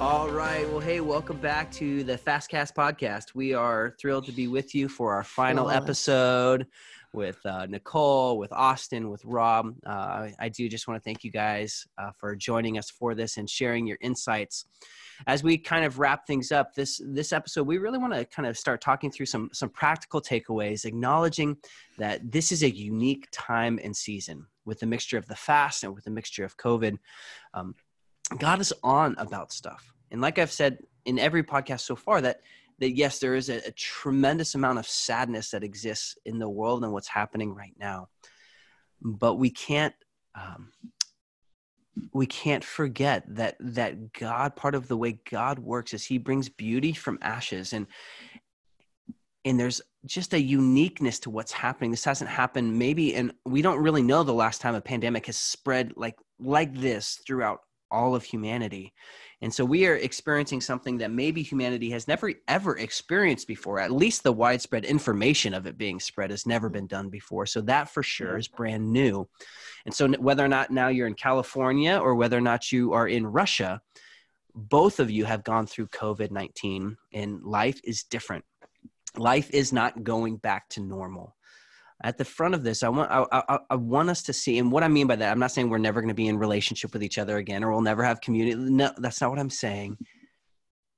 All right. Well, hey, welcome back to the Fastcast podcast. We are thrilled to be with you for our final Flawless. episode with uh, Nicole, with Austin, with Robb. Uh, I do just want to thank you guys uh, for joining us for this and sharing your insights. As we kind of wrap things up, this this episode, we really want to kind of start talking through some some practical takeaways, acknowledging that this is a unique time and season with the mixture of the fast and with the mixture of COVID. Um, God is on about stuff. And like I've said in every podcast so far, that that yes, there is a, a tremendous amount of sadness that exists in the world and what's happening right now. But we can't um, we can't forget that that God, part of the way God works is He brings beauty from ashes, and and there's just a uniqueness to what's happening. This hasn't happened maybe, and we don't really know the last time a pandemic has spread like like this throughout all of humanity. And so we are experiencing something that maybe humanity has never ever experienced before. At least the widespread information of it being spread has never been done before. So that for sure is brand new. And so whether or not now you're in California or whether or not you are in Russia, both of you have gone through COVID 19 and life is different. Life is not going back to normal at the front of this, I want I, I, I, want us to see, and what I mean by that, I'm not saying we're never going to be in relationship with each other again, or we'll never have community. No, that's not what I'm saying.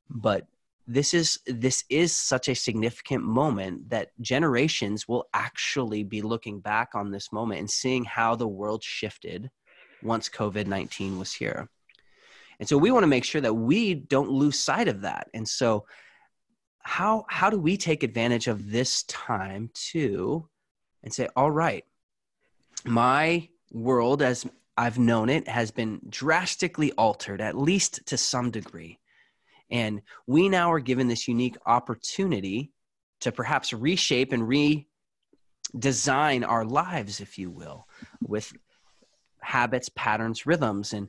But this is this is such a significant moment that generations will actually be looking back on this moment and seeing how the world shifted once COVID 19 was here. And so we want to make sure that we don't lose sight of that. And so how how do we take advantage of this time to and say, all right, my world as I've known it has been drastically altered, at least to some degree. And we now are given this unique opportunity to perhaps reshape and redesign our lives, if you will, with habits, patterns, rhythms. And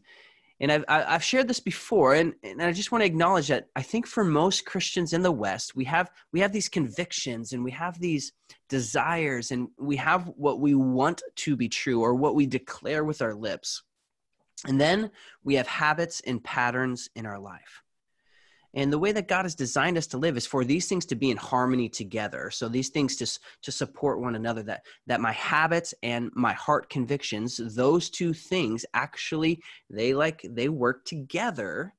and I've, I've shared this before and, and i just want to acknowledge that i think for most christians in the west we have we have these convictions and we have these desires and we have what we want to be true or what we declare with our lips. And then we have habits and patterns in our life and the way that God has designed us to live is for these things to be in harmony together. So these things to, to support one another, that, that my habits and my heart convictions, those two things actually, they like, they work together.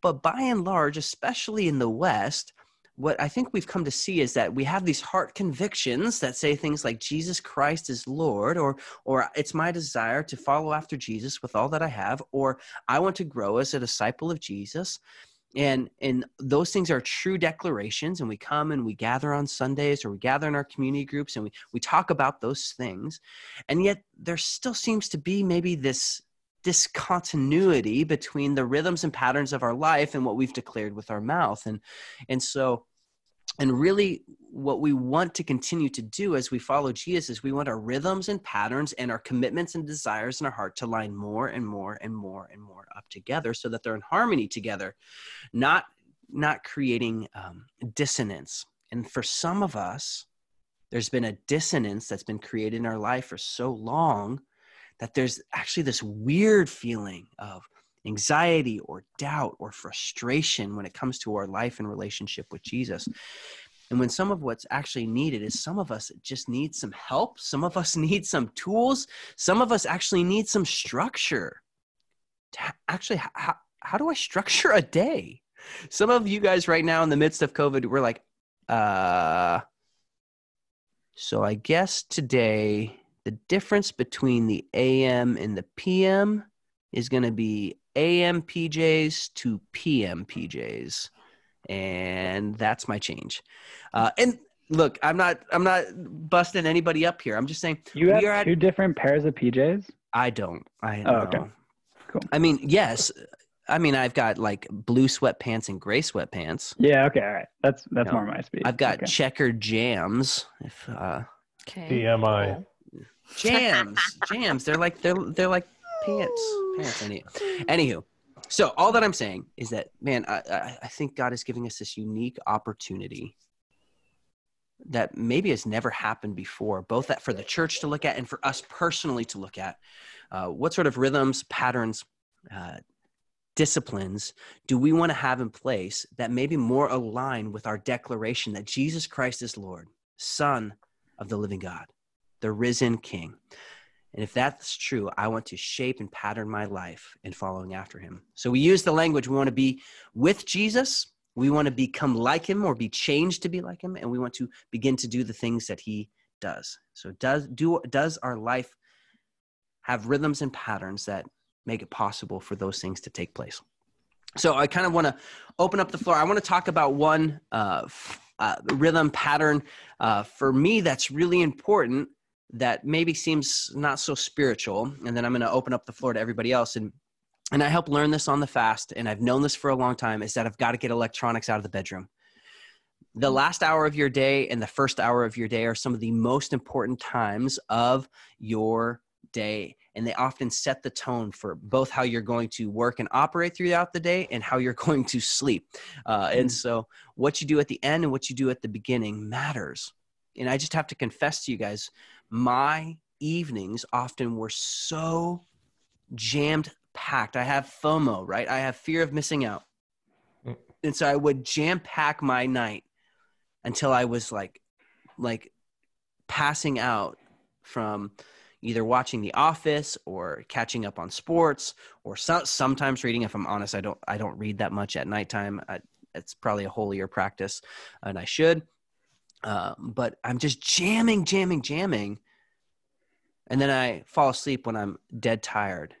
But by and large, especially in the West, what I think we've come to see is that we have these heart convictions that say things like Jesus Christ is Lord, or or it's my desire to follow after Jesus with all that I have, or I want to grow as a disciple of Jesus and and those things are true declarations and we come and we gather on sundays or we gather in our community groups and we we talk about those things. And yet there still seems to be maybe this discontinuity between the rhythms and patterns of our life and what we've declared with our mouth. And and so and really what we want to continue to do as we follow jesus is we want our rhythms and patterns and our commitments and desires in our heart to line more and more and more and more up together so that they're in harmony together not not creating um, dissonance. And for some of us there's been a dissonance that's been created in our life for so long that there's actually this weird feeling of anxiety or doubt or frustration when it comes to our life and relationship with Jesus. And when some of what's actually needed is some of us just need some help, some of us need some tools, some of us actually need some structure. Actually, how, how do I structure a day? Some of you guys right now in the midst of COVID, we're like, uh, so I guess today the difference between the AM and the PM is going to be AM PJs to PM PJs, and that's my change. Uh, and look, I'm not I'm not busting anybody up here. I'm just saying You have we are two different pairs of PJs. I don't. I Oh, okay. Cool. I mean, yes. I mean, I've got like blue sweatpants and gray sweatpants. Yeah. Okay. All right. That's that's No. more my speed. I've got Okay. checkered jams. If uh, Okay. TMI. jams, jams. They're like they're they're like pants, pants. Any, anywho, so all that I'm saying is that man, I, I I think God is giving us this unique opportunity that maybe has never happened before. Both that for the church to look at and for us personally to look at. Uh, what sort of rhythms, patterns, uh, disciplines do we want to have in place that maybe more align with our declaration that Jesus Christ is Lord, Son of the living God, the risen King? And if that's true, I want to shape and pattern my life in following after him. So we use the language we want to be with Jesus, we want to become like him or be changed to be like him, and we want to begin to do the things that he does. So does do does our life have rhythms and patterns that make it possible for those things to take place? So I kind of want to open up the floor. I want to talk about one uh, uh, rhythm pattern uh, for me that's really important that maybe seems not so spiritual and then i'm going to open up the floor to everybody else and and i help learn this on the fast and i've known this for a long time is that i've got to get electronics out of the bedroom. The last hour of your day and the first hour of your day are some of the most important times of your day and they often set the tone for both how you're going to work and operate throughout the day and how you're going to sleep. Uh, and mm. so what you do at the end and what you do at the beginning matters. And i just have to confess to you guys my evenings often were so jammed packed. I have FOMO, right? I have fear of missing out. Mm. And so I would jam pack my night until I was like like passing out from either watching The Office or catching up on sports or so, sometimes reading. If I'm honest, I don't I don't read that much at nighttime. I, it's probably a holier practice, and I should. Uh, but I'm just jamming, jamming, jamming. And then I fall asleep when I'm dead tired.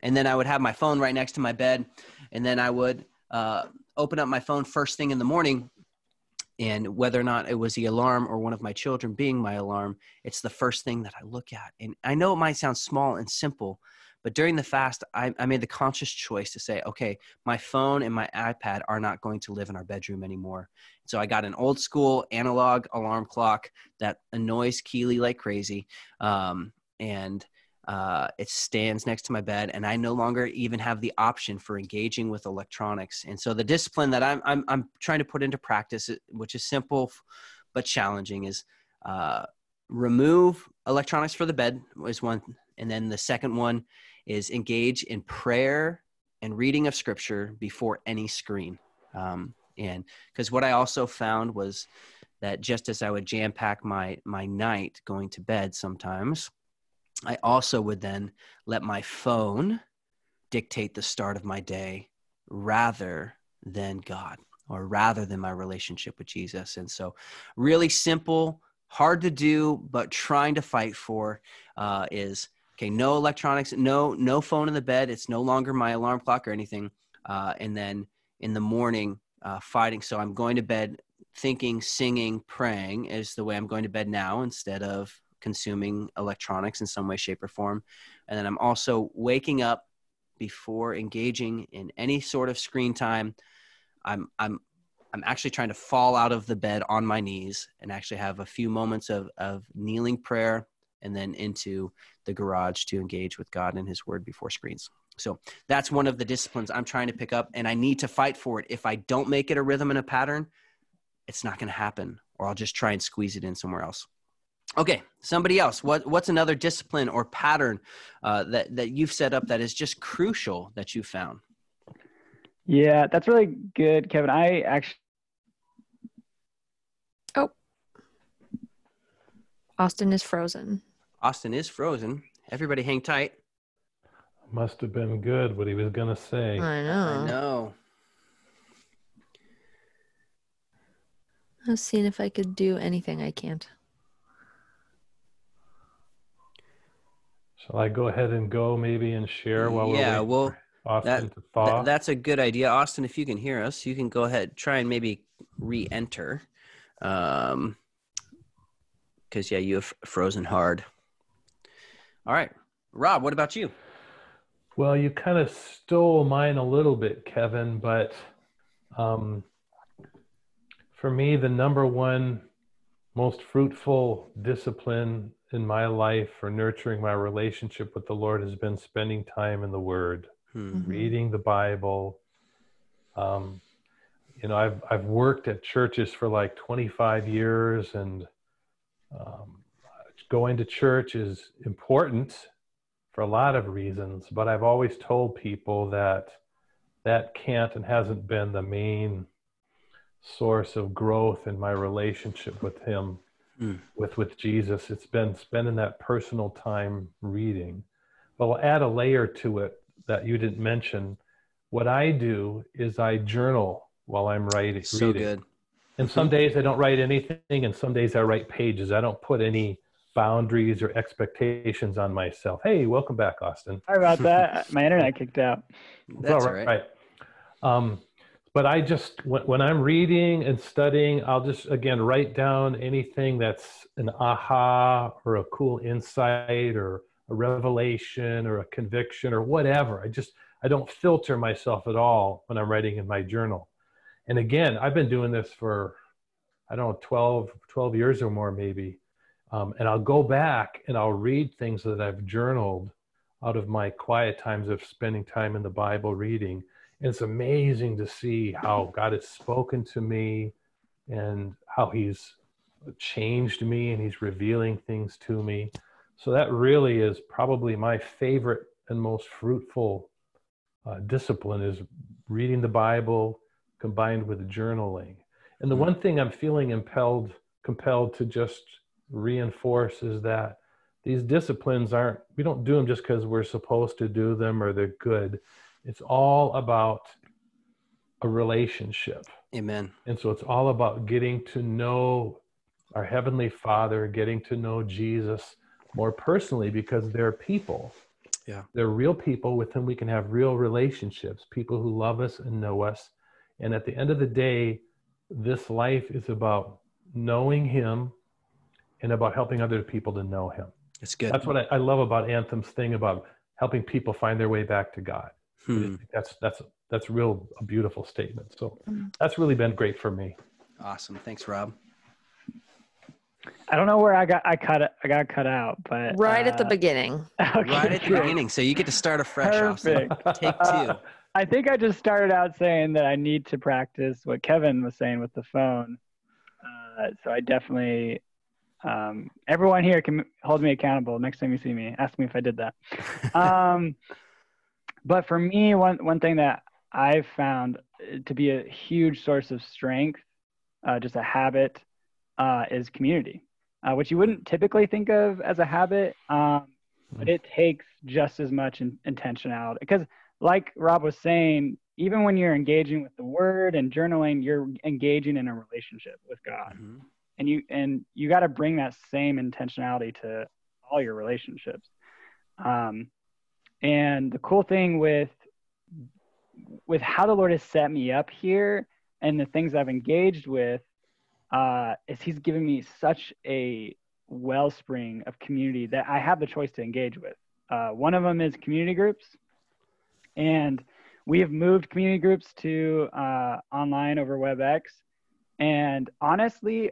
And then I would have my phone right next to my bed. And then I would uh, open up my phone first thing in the morning. And whether or not it was the alarm or one of my children being my alarm, it's the first thing that I look at. And I know it might sound small and simple, but during the fast, I, I, made the conscious choice to say, okay, my phone and my iPad are not going to live in our bedroom anymore. So I got an old school analog alarm clock that annoys Keely like crazy. Um, and uh, it stands next to my bed and i no longer even have the option for engaging with electronics and so the discipline that i'm, I'm, I'm trying to put into practice which is simple but challenging is uh, remove electronics for the bed is one and then the second one is engage in prayer and reading of scripture before any screen. Um, and because what I also found was that just as I would jam pack my my night going to bed sometimes, I also would then let my phone dictate the start of my day rather than God or rather than my relationship with Jesus. And so, really simple, hard to do, but trying to fight for uh, is okay no electronics no no phone in the bed. It's no longer my alarm clock or anything. Uh, and then in the morning uh, fighting. So i'm going to bed thinking singing praying is the way i'm going to bed now instead of consuming electronics in some way shape or form. And then i'm also waking up before engaging in any sort of screen time. I'm i'm i'm actually trying to fall out of the bed on my knees and actually have a few moments of of kneeling prayer and then into the garage to engage with God and His Word before screens. So that's one of the disciplines I'm trying to pick up, and I need to fight for it. If I don't make it a rhythm and a pattern, it's not going to happen, or I'll just try and squeeze it in somewhere else. Okay, somebody else. What what's another discipline or pattern uh, that that you've set up that is just crucial that you found? Yeah, that's really good, Kevin. I actually. Oh, Austin is frozen. Austin is frozen. Everybody hang tight. Must have been good what he was going to say. I know. I know. I was seeing if I could do anything. I can't. Shall I go ahead and go maybe and share while we're yeah, well, Austin that, to thaw? Th- that's a good idea. Austin, if you can hear us, you can go ahead, try and maybe re-enter. Um, because yeah, you have frozen hard. All right, Robb, what about you? Well, you kind of stole mine a little bit, Kevin, but um, for me, the number one most fruitful discipline in my life for nurturing my relationship with the Lord has been spending time in the Word, hmm. reading the Bible. Um, you know, I've I've worked at churches for like 25 years, and um, going to church is important for a lot of reasons, but I've always told people that that can't and hasn't been the main source of growth in my relationship with him Mm. with with jesus. It's been spending that personal time reading. But i'll add a layer to it that you didn't mention. What i do is i journal while i'm writing So reading. good. and some days i don't write anything and some days i write pages. I don't put any boundaries or expectations on myself hey welcome back austin Sorry about that. My internet kicked out. That's all all right. right. Um, but I just when, when I'm reading and studying, I'll just again write down anything that's an aha or a cool insight or a revelation or a conviction or whatever. I just I don't filter myself at all when I'm writing in my journal. And again, I've been doing this for I don't know 12 12 years or more maybe. Um, and I'll go back and I'll read things that I've journaled out of my quiet times of spending time in the Bible reading. And it's amazing to see how God has spoken to me and how He's changed me and He's revealing things to me. So that really is probably my favorite and most fruitful uh, discipline is reading the Bible combined with journaling. And the one thing I'm feeling impelled, compelled to just reinforce is that these disciplines aren't we don't do them just because we're supposed to do them or they're good it's all about a relationship Amen. and so it's all about getting to know our heavenly father getting to know jesus more personally because they're people Yeah. they're real people with whom we can have real relationships people who love us and know us and at the end of the day this life is about knowing him and about helping other people to know him That's good. that's what I, I love about Anthem's thing about helping people find their way back to God. Hmm. That's that's that's real a beautiful statement. So Mm. that's really been great for me. Awesome. Thanks, Robb. I don't know where I got I cut it I got cut out, but Right at the uh, beginning. okay, Right at the beginning. So you get to start afresh. Austin. Perfect. Take two. I think I just started out saying that I need to practice what Kevin was saying with the phone. Uh, so I definitely, um, everyone here can hold me accountable. Next time you see me, ask me if I did that. Um, but for me, one one thing that I've found to be a huge source of strength, uh, just a habit, uh, is community, uh, which you wouldn't typically think of as a habit, um, but it takes just as much in, intentionality because like Robb was saying, even when you're engaging with the word and journaling, you're engaging in a relationship with God. Mhm. And you and you got to bring that same intentionality to all your relationships. Um, and the cool thing with with how the Lord has set me up here and the things I've engaged with uh, is He's given me such a wellspring of community that I have the choice to engage with. Uh, one of them is community groups, and we have moved community groups to uh, online over WebEx. And honestly,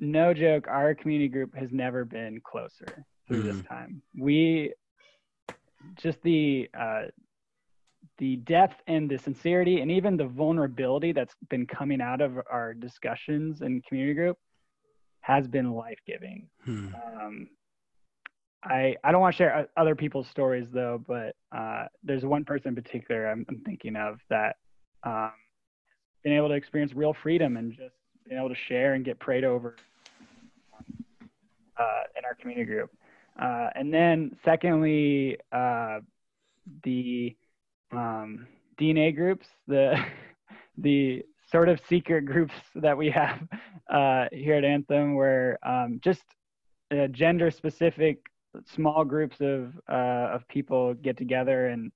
no joke, our community group has never been closer through this time. We just the uh, the depth and the sincerity and even the vulnerability that's been coming out of our discussions and community group has been life giving. Hmm. Um, I I don't want to share other people's stories though, but uh, there's one person in particular I'm, I'm thinking of that um, been able to experience real freedom and just able to share and get prayed over uh, in our community group. Uh, and then secondly, uh, the um, DNA groups, the the sort of secret groups that we have uh, here at Anthem, where um, just uh, gender specific small groups of uh, of people get together and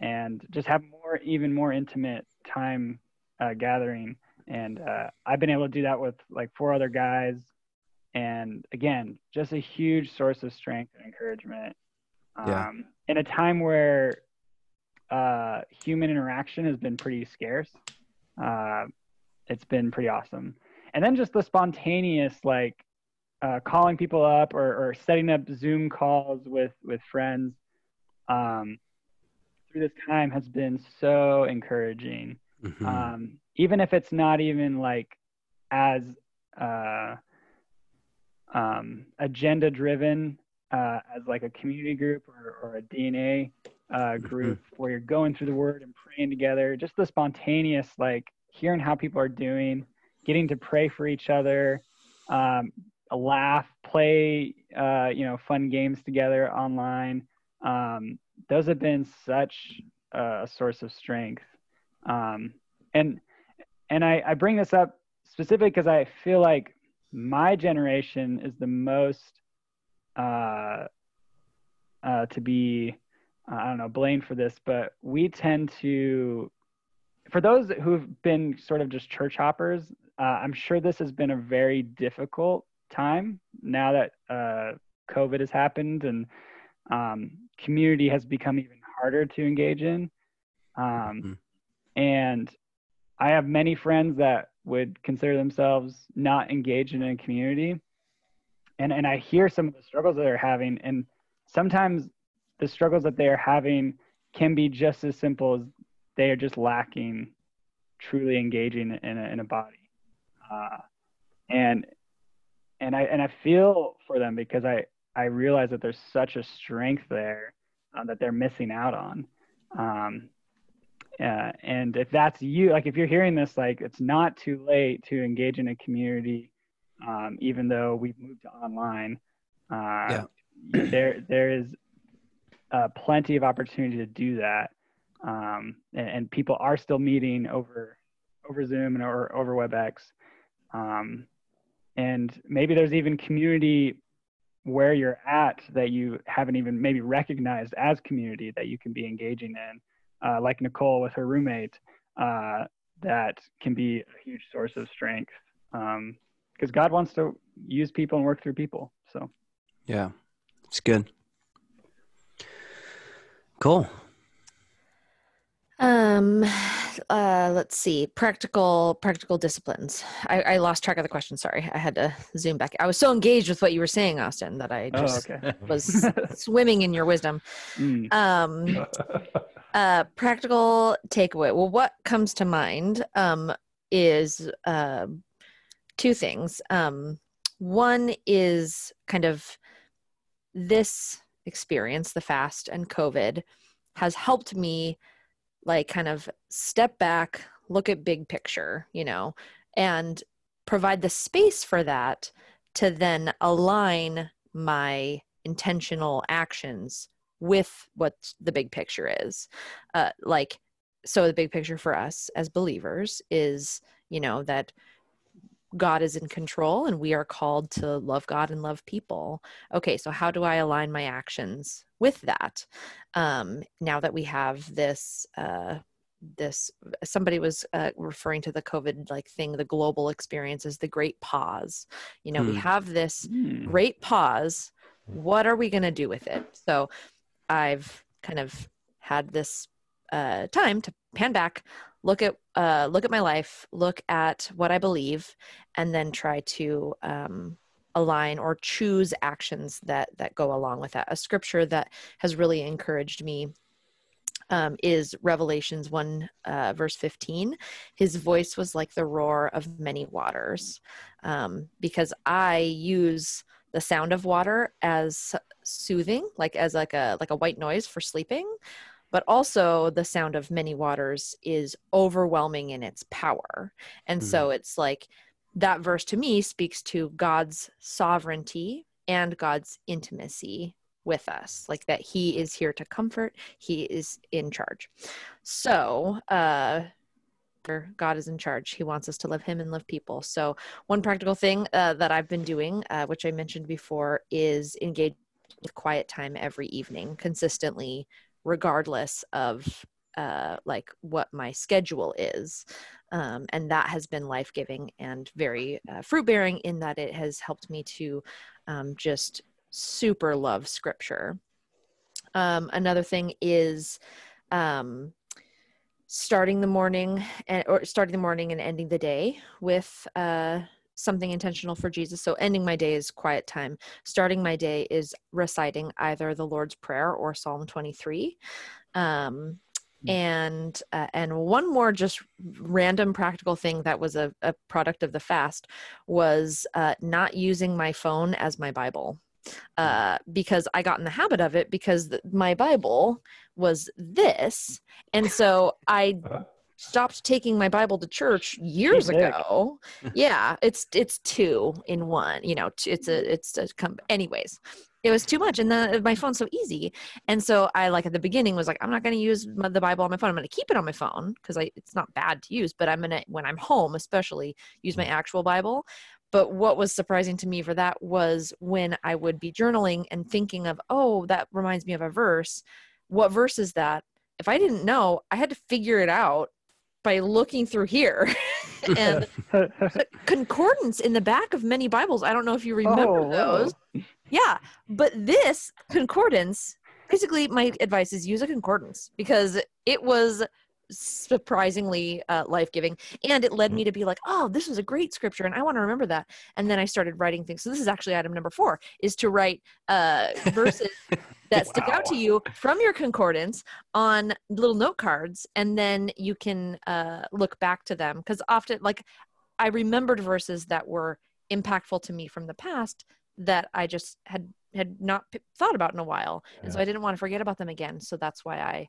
and just have more even more intimate time gathering and uh, i've been able to do that with like four other guys and again just a huge source of strength and encouragement Yeah. um, in a time where uh, human interaction has been pretty scarce uh, it's been pretty awesome and then just the spontaneous like uh, calling people up or, or setting up Zoom calls with with friends um, through this time has been so encouraging. Mhm. Um, even if it's not even like as uh, um, agenda driven uh, as like a community group or, or a DNA uh, group where you're going through the word and praying together. Just the spontaneous, like hearing how people are doing, getting to pray for each other, um, laugh, play, uh, you know, fun games together online. Um, those have been such a source of strength. Um, and and I, I bring this up specifically because I feel like my generation is the most uh, uh, to be I don't know blamed for this, but we tend to for those who've been sort of just church hoppers, uh, I'm sure this has been a very difficult time now that uh, COVID has happened and um, community has become even harder to engage in. Um, mm-hmm. And I have many friends that would consider themselves not engaged in a community. And, and I hear some of the struggles that they're having. And sometimes the struggles that they are having can be just as simple as they are just lacking truly engaging in a, in a body. Uh, and and I and I feel for them because I I realize that there's such a strength there uh, that they're missing out on. Um, uh, and if that's you, like if you're hearing this, like it's not too late to engage in a community, um, even though we've moved to online. Uh, yeah. there there is uh, plenty of opportunity to do that, um, and, and, people are still meeting over over Zoom and or over WebEx. Um, and maybe there's even community where you're at that you haven't even maybe recognized as community that you can be engaging in, uh, like Nicole with her roommate, uh, that can be a huge source of strength. Because um, God wants to use people and work through people. So, yeah, it's good. Cool. Um, uh, let's see. Practical, practical disciplines. I, I lost track of the question. Sorry, I had to zoom back. I was so engaged with what you were saying, Austin, that I oh, just oh, okay. was swimming in your wisdom. Mm. Um, uh, practical takeaway. Well, what comes to mind um, is uh, two things. Um, one is kind of this experience, the fast and COVID, has helped me like kind of step back, look at big picture, you know, and provide the space for that to then align my intentional actions with what the big picture is. Uh, like, so the big picture for us as believers is, you know, that God is in control and we are called to love God and love people. Okay, so how do I align my actions with that? Um, now that we have this, uh, this somebody was uh, referring to the COVID like thing, the global experience is the great pause. You know, hmm. we have this hmm. great pause. What are we going to do with it? So I've kind of had this uh, time to pan back, look at uh, look at my life, look at what I believe, and then try to um, align or choose actions that that go along with that. A scripture that has really encouraged me um, is Revelations 1, uh, verse 15. His voice was like the roar of many waters. Um, because I use the sound of water as soothing, like as like a like a white noise for sleeping but also the sound of many waters is overwhelming in its power. And mm-hmm. so it's like that verse to me speaks to God's sovereignty and God's intimacy with us, like that He is here to comfort, He is in charge. So, uh, God is in charge. He wants us to love Him and love people. So, one practical thing uh, that I've been doing, uh, which I mentioned before, is engage with quiet time every evening consistently regardless of uh, like what my schedule is. Um, and that has been life giving and very uh, fruit bearing in that it has helped me to um, just super love scripture. Um, another thing is um, starting the morning and or starting the morning and ending the day with uh, something intentional for Jesus. So ending my day is quiet time. Starting my day is reciting either the Lord's Prayer or Psalm 23. Um, hmm. and uh, and one more just random practical thing that was a, a product of the fast was uh, not using my phone as my bible uh, because I got in the habit of it because th- my Bible was this. And so I uh-huh. Stopped taking my Bible to church years ago. yeah, it's it's two in one. You know, it's a it's a come. Anyways, it was too much and the, my phone's so easy and so i like at the beginning was like i'm not going to use my, the bible on my phone i'm going to keep it on my phone because i it's not bad to use but i'm going to when i'm home especially use my mm-hmm. actual bible but what was surprising to me for that was when i would be journaling and thinking of oh that reminds me of a verse what verse is that if i didn't know i had to figure it out by looking through here. And concordance in the back of many bibles i don't know if you remember oh, those. Yeah, but this concordance, basically, my advice is use a concordance because it was surprisingly uh, life-giving. And it led me to be like oh this is a great scripture and i want to remember that. And then i started writing things. So this is actually item number four is to write uh, verses that wow. stick out to you from your concordance on little note cards and then you can uh, look back to them because often like i remembered verses that were impactful to me from the past that I just had had not p- thought about in a while, yeah. and so I didn't want to forget about them again. So that's why I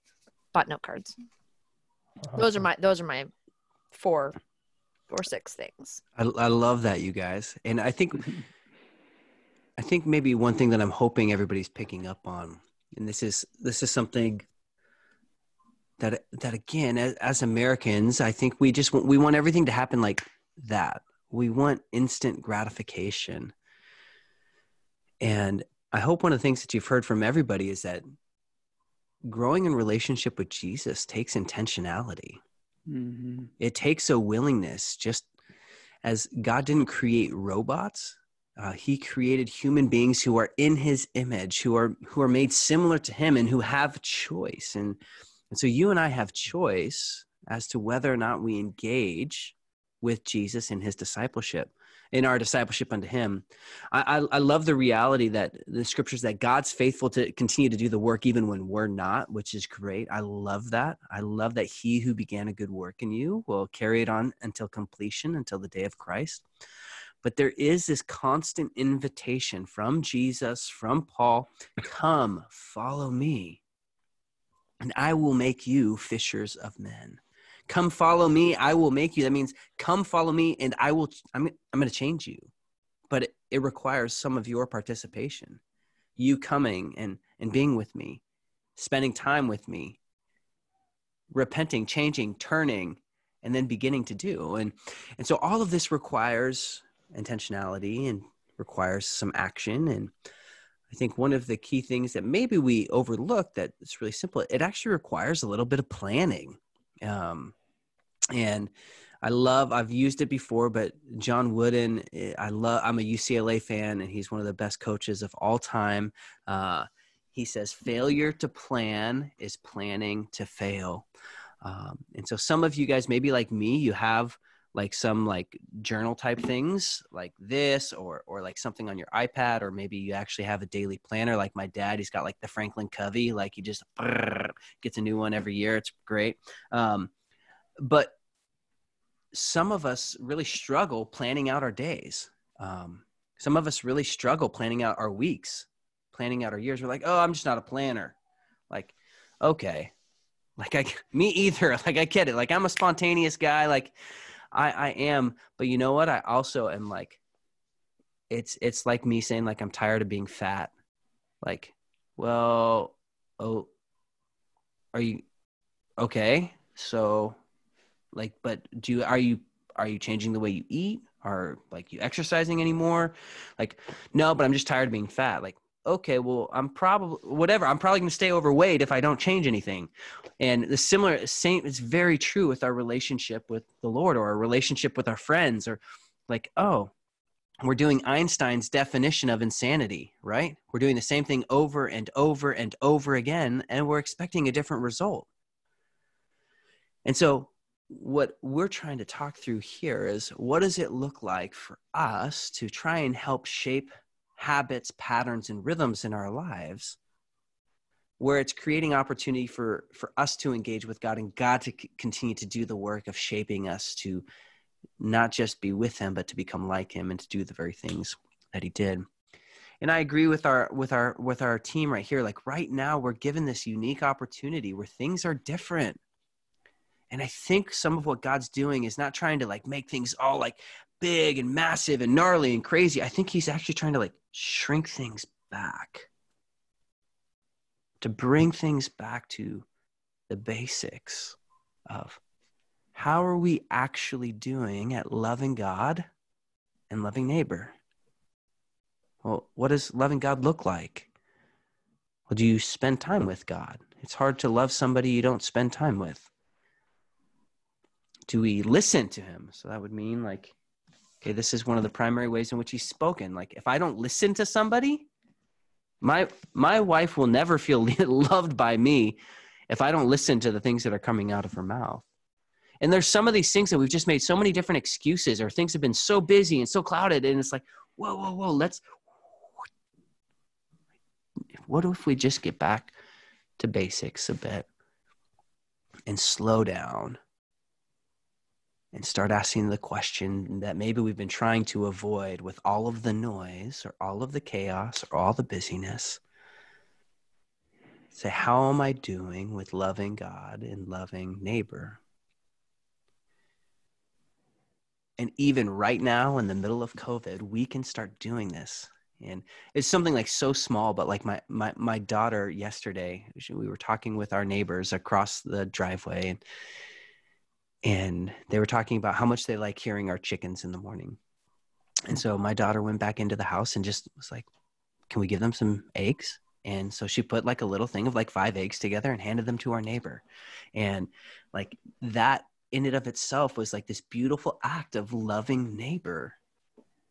bought note cards. Awesome. Those are my those are my four or six things. I, I love that you guys, and I think I think maybe one thing that I'm hoping everybody's picking up on, and this is this is something that that again as, as Americans, I think we just want we want everything to happen like that. We want instant gratification. And I hope one of the things that you've heard from everybody is that growing in relationship with Jesus takes intentionality. Mm-hmm. It takes a willingness, just as God didn't create robots. Uh, he created human beings who are in his image, who are who are made similar to him, and who have choice. And and so you and I have choice as to whether or not we engage with Jesus in his discipleship in our discipleship unto him. I, I, I, love the reality that the scriptures that God's faithful to continue to do the work even when we're not, which is great. I love that. I love that he who began a good work in you will carry it on until completion, until the day of Christ. But there is this constant invitation from Jesus, from Paul come, follow me, and I will make you fishers of men. Come follow me i will make you. That means come follow me and i will i'm, I'm going to change you. But it, it requires some of your participation. You coming and and being with me spending time with me repenting changing turning and then beginning to do. And and so all of this requires intentionality and requires some action and i think one of the key things that maybe we overlook that it's really simple it actually requires a little bit of planning um, and I love I've used it before, but John Wooden, eh, I love I'm a UCLA fan and he's one of the best coaches of all time. Uh, he says failure to plan is planning to fail. Um, and so some of you guys, maybe like me, you have like some like journal type things like this or or like something on your iPad or maybe you actually have a daily planner like my dad he's got like the Franklin Covey like he just gets a new one every year it's great. Um, but some of us really struggle planning out our days. Um, some of us really struggle planning out our weeks planning out our years. We're like oh i'm just not a planner. Like okay. Like i me either. Like i get it. Like i'm a spontaneous guy. Like I I am, but you know what? I also am like it's it's like me saying like I'm tired of being fat. Like, well, oh are you okay? So like but do you are you are you changing the way you eat? Are like you exercising anymore? Like, no, but I'm just tired of being fat. Like, okay, well, I'm probably whatever. I'm probably going to stay overweight if I don't change anything. And the similar same is very true with our relationship with the Lord or our relationship with our friends or like, oh, we're doing Einstein's definition of insanity, right? We're doing the same thing over and over and over again and we're expecting a different result. And so what we're trying to talk through here is what does it look like for us to try and help shape habits, patterns, and rhythms in our lives where it's creating opportunity for for us to engage with God and God to c- continue to do the work of shaping us to not just be with him but to become like him and to do the very things that he did. and I agree with our with our with our team right here. Like right now, we're given this unique opportunity where things are different. And I think some of what God's doing is not trying to like make things all like big and massive and gnarly and crazy. I think he's actually trying to like shrink things back. To bring things back to the basics of how are we actually doing at loving God and loving neighbor? Well, what does loving God look like? Well, do you spend time with God? It's hard to love somebody you don't spend time with. Do we listen to him? So that would mean like, okay, this is one of the primary ways in which he's spoken. Like if I don't listen to somebody, my my wife will never feel loved by me if I don't listen to the things that are coming out of her mouth. And there's some of these things that we've just made so many different excuses or things have been so busy and so clouded and it's like, whoa, whoa, whoa, let's what if we just get back to basics a bit and slow down and start asking the question that maybe we've been trying to avoid with all of the noise or all of the chaos or all the busyness? Say, how am I doing with loving God and loving neighbor? And even right now, in the middle of COVID, we can start doing this and it's something like so small but like my my, my daughter yesterday we were talking with our neighbors across the driveway and and they were talking about how much they like hearing our chickens in the morning. And so my daughter went back into the house and just was like can we give them some eggs? And so she put like a little thing of like five eggs together and handed them to our neighbor. And like that in and of itself was like this beautiful act of loving neighbor.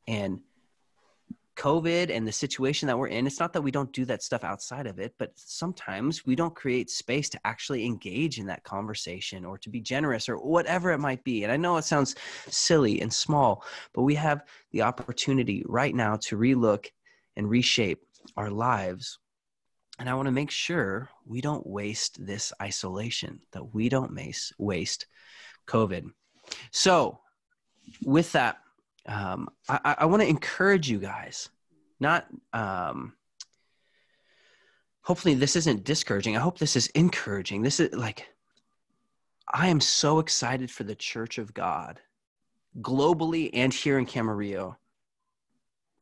And COVID and the situation that we're in, it's not that we don't do that stuff outside of it, but sometimes we don't create space to actually engage in that conversation or to be generous or whatever it might be. And I know it sounds silly and small, but we have the opportunity right now to relook and reshape our lives. And I want to make sure we don't waste this isolation, that we don't waste COVID. So, with that, um, I, I want to encourage you guys, not um, hopefully this isn't discouraging. I hope this is encouraging. This is like, I am so excited for the church of God globally and here in Camarillo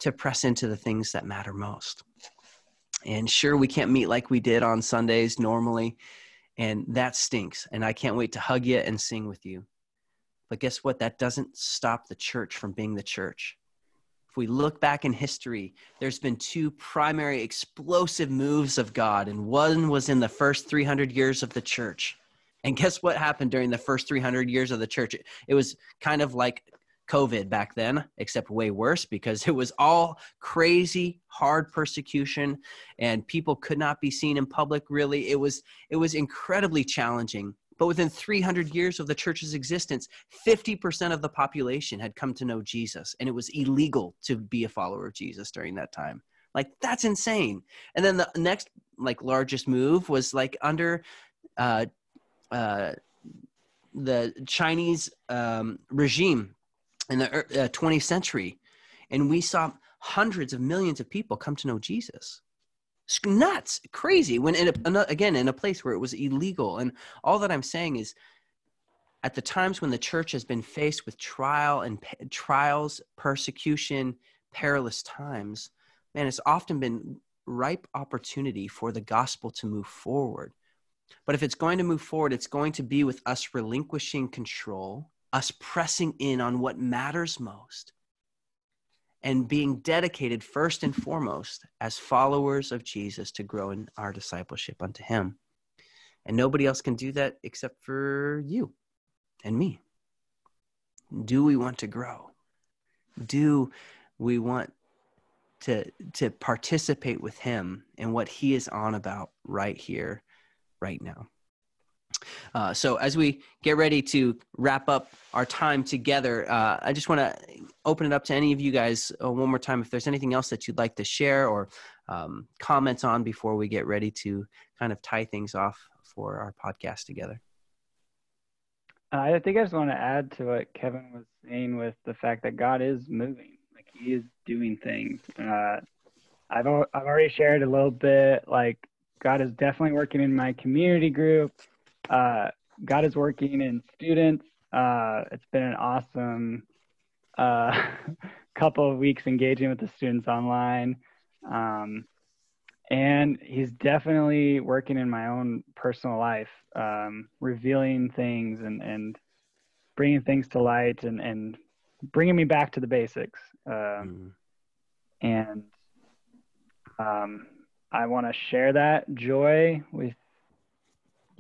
to press into the things that matter most. And sure, we can't meet like we did on Sundays normally, and that stinks. And I can't wait to hug you and sing with you. But guess what? That doesn't stop the church from being the church. If we look back in history, there's been two primary explosive moves of God, and one was in the first 300 years of the church. And guess what happened during the first 300 years of the church? It was kind of like COVID back then, except way worse because it was all crazy, hard persecution, and people could not be seen in public. Really, it was it was incredibly challenging. But within 300 years of the church's existence, 50% of the population had come to know Jesus, and it was illegal to be a follower of Jesus during that time. Like that's insane. And then the next like largest move was like under uh, uh, the Chinese um, regime in the uh, 20th century, and we saw hundreds of millions of people come to know Jesus nuts, crazy. When in a, again in a place where it was illegal, and all that I'm saying is, at the times when the church has been faced with trial and trials, persecution, perilous times, man, it's often been ripe opportunity for the gospel to move forward. But if it's going to move forward, it's going to be with us relinquishing control, us pressing in on what matters most, and being dedicated first and foremost as followers of Jesus to grow in our discipleship unto Him. And nobody else can do that except for you and me. Do we want to grow? Do we want to, to participate with Him in what He is on about right here, right now? Uh, so as we get ready to wrap up our time together, uh, I just want to open it up to any of you guys uh, one more time. If there's anything else that you'd like to share or um, comment on before we get ready to kind of tie things off for our podcast together. I think I just want to add to what Kevin was saying with the fact that God is moving, like He is doing things. Uh, I've I've already shared a little bit. Like God is definitely working in my community group. Uh, God is working in students. Uh, it's been an awesome uh, couple of weeks engaging with the students online. Um, and he's definitely working in my own personal life, um, revealing things and, and bringing things to light and, and bringing me back to the basics. Um, mm. And um, I want to share that joy with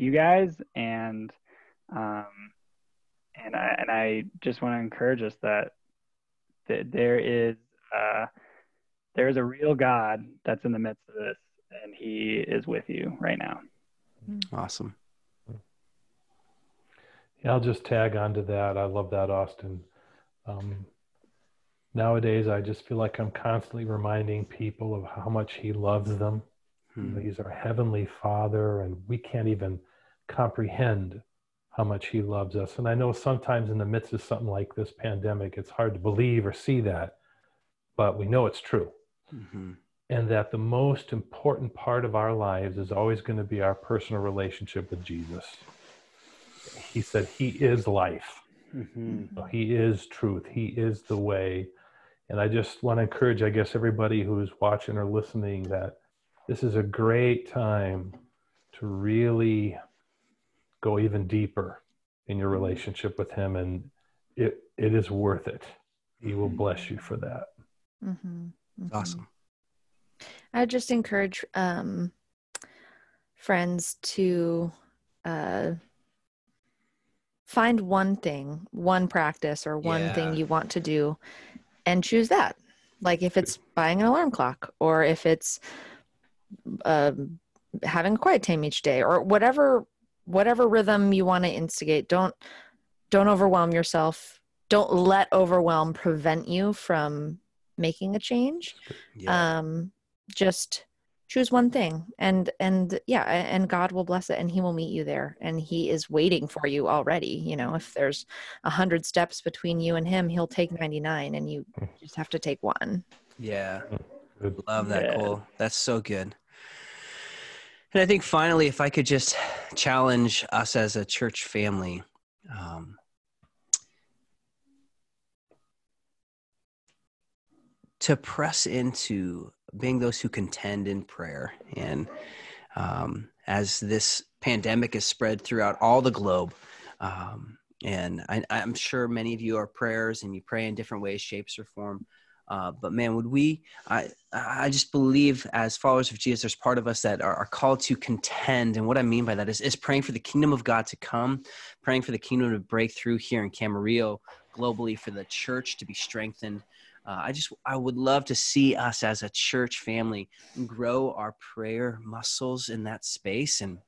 you guys, and um, and I and I just want to encourage us that that there is uh, there is a real God that's in the midst of this, and He is with you right now. Awesome. Yeah, I'll just tag onto that. I love that, Austin. Um, nowadays, I just feel like I'm constantly reminding people of how much He loves them. Hmm. He's our Heavenly Father, and we can't even comprehend how much He loves us. And I know sometimes in the midst of something like this pandemic, it's hard to believe or see that, but we know it's true. Mm-hmm. And that the most important part of our lives is always going to be our personal relationship with Jesus. He said, He is life. Mm-hmm. He is truth. He is the way. And I just want to encourage, I guess, everybody who's watching or listening that this is a great time to really go even deeper in your relationship with him and it it is worth it he will bless you for that mm-hmm. Mm-hmm. awesome i just encourage um, friends to uh, find one thing one practice or one yeah. thing you want to do and choose that like if it's buying an alarm clock or if it's uh, having a quiet time each day or whatever whatever rhythm you want to instigate don't don't overwhelm yourself. Don't let overwhelm prevent you from making a change. Yeah. um just choose one thing and and yeah and god will bless it and he will meet you there and he is waiting for you already. You know if there's a hundred steps between you and him he'll take 99 and you just have to take one. Yeah. Love that yeah. Cole. That's so good and I think finally, if I could just challenge us as a church family, um, to press into being those who contend in prayer. And um, as this pandemic is spread throughout all the globe, um, and I, am sure many of you are prayers and you pray in different ways, shapes, or form. Uh, but man, would we? I I just believe as followers of Jesus, there's part of us that are, are, called to contend, and what I mean by that is is praying for the kingdom of God to come, praying for the kingdom to break through here in Camarillo, globally for the church to be strengthened. Uh, I just I would love to see us as a church family grow our prayer muscles in that space, and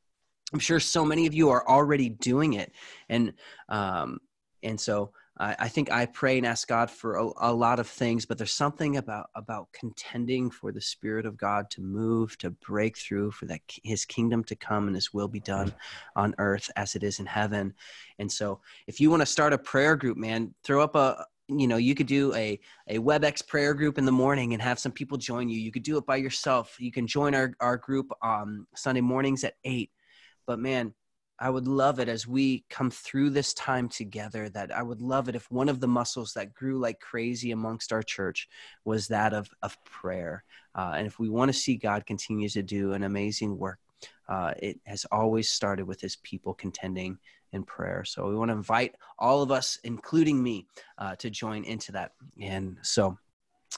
I'm sure so many of you are already doing it, and um, and so I, I think I pray and ask God for a, a, lot of things, but there's something about about contending for the Spirit of God to move, to break through, for that His kingdom to come and His will be done on earth as it is in heaven. And so, if you want to start a prayer group, man, throw up a you know you could do a a webex prayer group in the morning and have some people join you. You could do it by yourself. You can join our, our group um sunday mornings at 8 but man I would love it as we come through this time together that I would love it if one of the muscles that grew like crazy amongst our church was that of, of prayer. Uh, and if we want to see God continue to do an amazing work, uh, it has always started with his people contending in prayer. So we want to invite all of us, including me, uh, to join into that. And so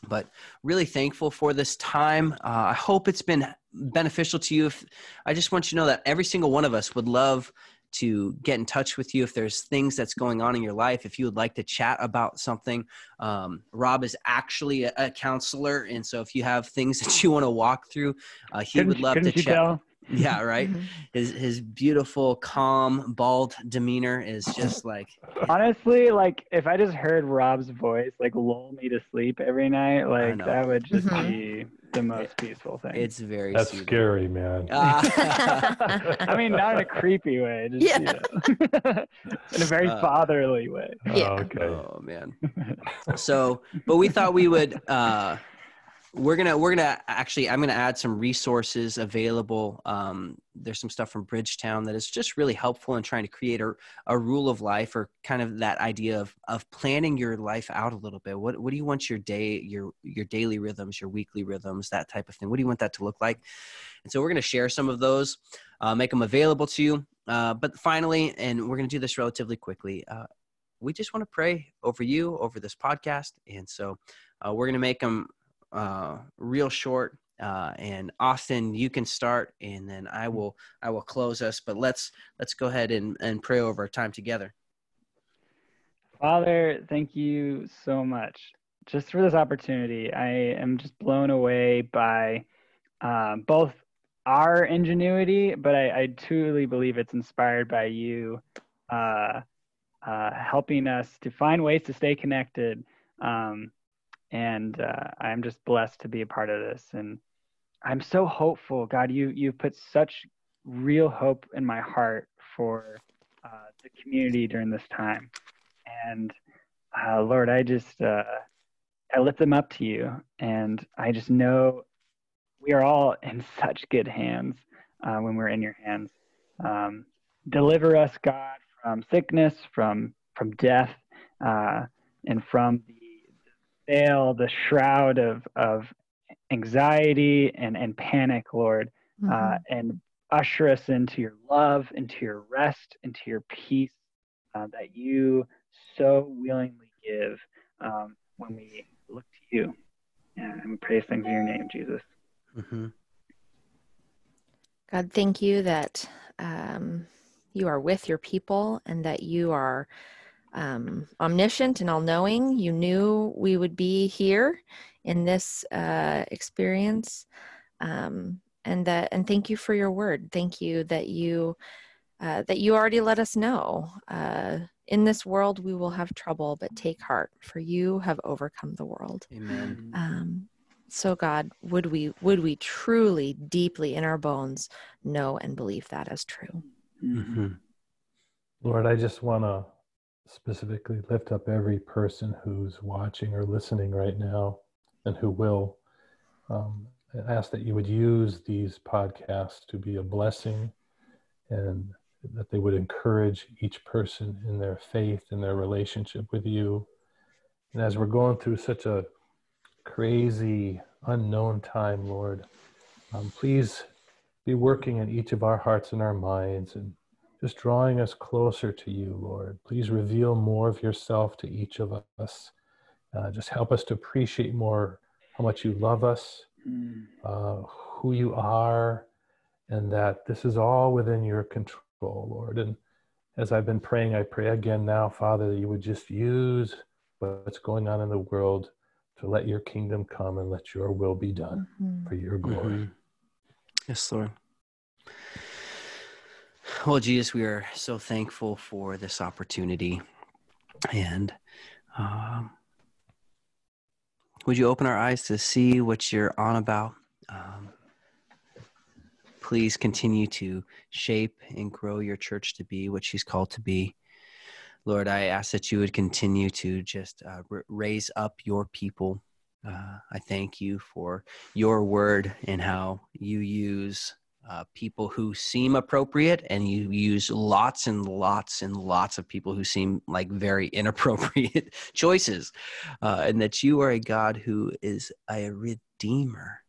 but really thankful for this time. Uh, I hope it's been beneficial to you. If, I just want you to know that every single one of us would love to get in touch with you if there's things that's going on in your life if you would like to chat about something um, Robb is actually a, a, counselor and so if you have things that you want to walk through uh, he couldn't, would love to chat tell? Yeah right mm-hmm. his his beautiful calm bald demeanor is just like honestly like if i just heard Robb's voice like lull me to sleep every night like that would just mm-hmm. be the most peaceful thing it's very that's soothing. scary man i mean not in a creepy way just, yeah. You know, in a very uh, fatherly way yeah. oh, okay oh man so but we thought we would uh we're gonna we're gonna actually i'm gonna add some resources available. Um, there's some stuff from bridgetown that is just really helpful in trying to create a, a rule of life or kind of that idea of of planning your life out a little bit. What what do you want your day your your daily rhythms your weekly rhythms that type of thing? What do you want that to look like? And so we're to share some of those uh, make them available to you. Uh, but finally and we're to do this relatively quickly uh, we just want to pray over you over this podcast. And so uh, we're going to make them uh, real short. Uh, and Austin, you can start, and then I will I will close us. But let's let's go ahead and, and pray over our time together. Father, thank you so much just for this opportunity. I am just blown away by uh, both our ingenuity, but I, I, truly believe it's inspired by you uh, uh, helping us to find ways to stay connected um, and uh, I'm just blessed to be a part of this. And I'm so hopeful, God. You you put such real hope in my heart for uh, the community during this time, and uh, Lord, I just uh, I lift them up to you, and I just know we are all in such good hands uh, when we're in your hands. Um, deliver us, God, from sickness, from from death, uh, and from the veil, the shroud of of anxiety and and panic, Lord, uh, mm-hmm. uh, and usher us into your love, into your rest, into your peace uh, that you so willingly give um, when we look to you. And we praise things in your name, Jesus. Mm-hmm. God, thank you that um, you are with your people and that you are um, omniscient and all knowing. You knew we would be here in this uh, experience. Um, and that and thank you for your word thank you that you uh, that you already let us know uh, in this world we will have trouble but take heart for you have overcome the world amen um, so god would we would we truly deeply in our bones know and believe that as true mm-hmm. lord i just want to specifically lift up every person who's watching or listening right now and who will. Um, and ask that you would use these podcasts to be a blessing and that they would encourage each person in their faith and their relationship with you. And as we're going through such a crazy, unknown time, Lord, um, please be working in each of our hearts and our minds and just drawing us closer to you, Lord. Please reveal more of yourself to each of us. Uh, just help us to appreciate more how much you love us, mm. uh, who you are, and that this is all within your control, Lord. And as I've been praying, I pray again now, Father, that you would just use what's going on in the world to let your kingdom come and let your will be done mm-hmm. for your glory. Mm-hmm. Yes, Lord. Well, Jesus, we are so thankful for this opportunity. And um, would you open our eyes to see what you're on about? Um, please continue to shape and grow your church to be what she's called to be. Lord, I ask that you would continue to just uh, r- raise up your people. Uh, I thank you for your word and how you use uh, people who seem appropriate and you use lots and lots and lots of people who seem like very inappropriate choices uh, and that you are a god who is a redeemer.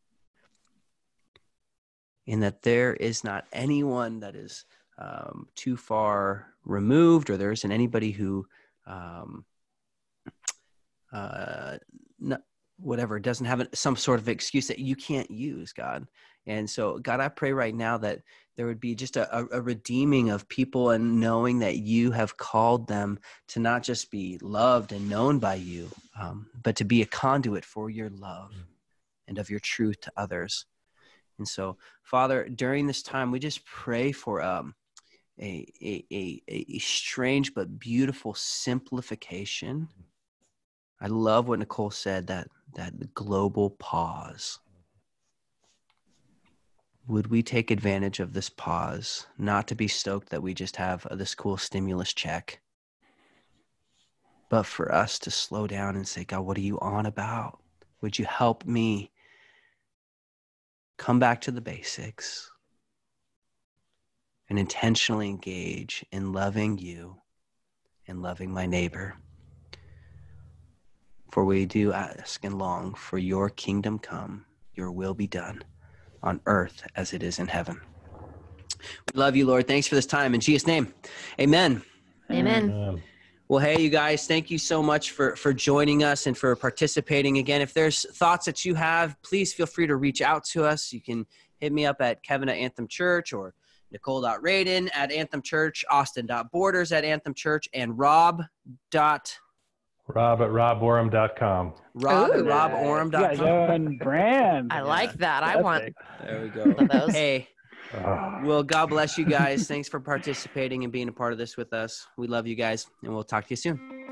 And that there is not anyone that is um, too far removed or there isn't anybody who um, uh, whatever doesn't have some sort of excuse that you can't use god and so, God, I pray right now that there would be just a, a, redeeming of people and knowing that you have called them to not just be loved and known by you, um, but to be a conduit for your love mm. and of your truth to others. And so, Father, during this time, we just pray for um, a, a, a, a strange but beautiful simplification. I love what Nicole said that that global pause would we take advantage of this pause, not to be stoked that we just have this cool stimulus check, but for us to slow down and say, God, what are you on about? Would you help me come back to the basics and intentionally engage in loving you and loving my neighbor. For we do ask and long for your kingdom come, your will be done on earth as it is in heaven. We love you, Lord. Thanks for this time. In Jesus' name, amen. Amen. amen. Well, hey, you guys, thank you so much for, for joining us and for participating. Again, if there's thoughts that you have, please feel free to reach out to us. You can hit me up at Kevin at Anthem Church or Nicole.Raden at Anthem Church, Austin.Borders at Anthem Church, and Robb. Dot Robb at roboram.com. Rob Ooh, at roboram.com. brand. I like that. I want. There we go. Hey, ah. well, God bless you guys. Thanks for participating and being a part of this with us. We love you guys, and we'll talk to you soon.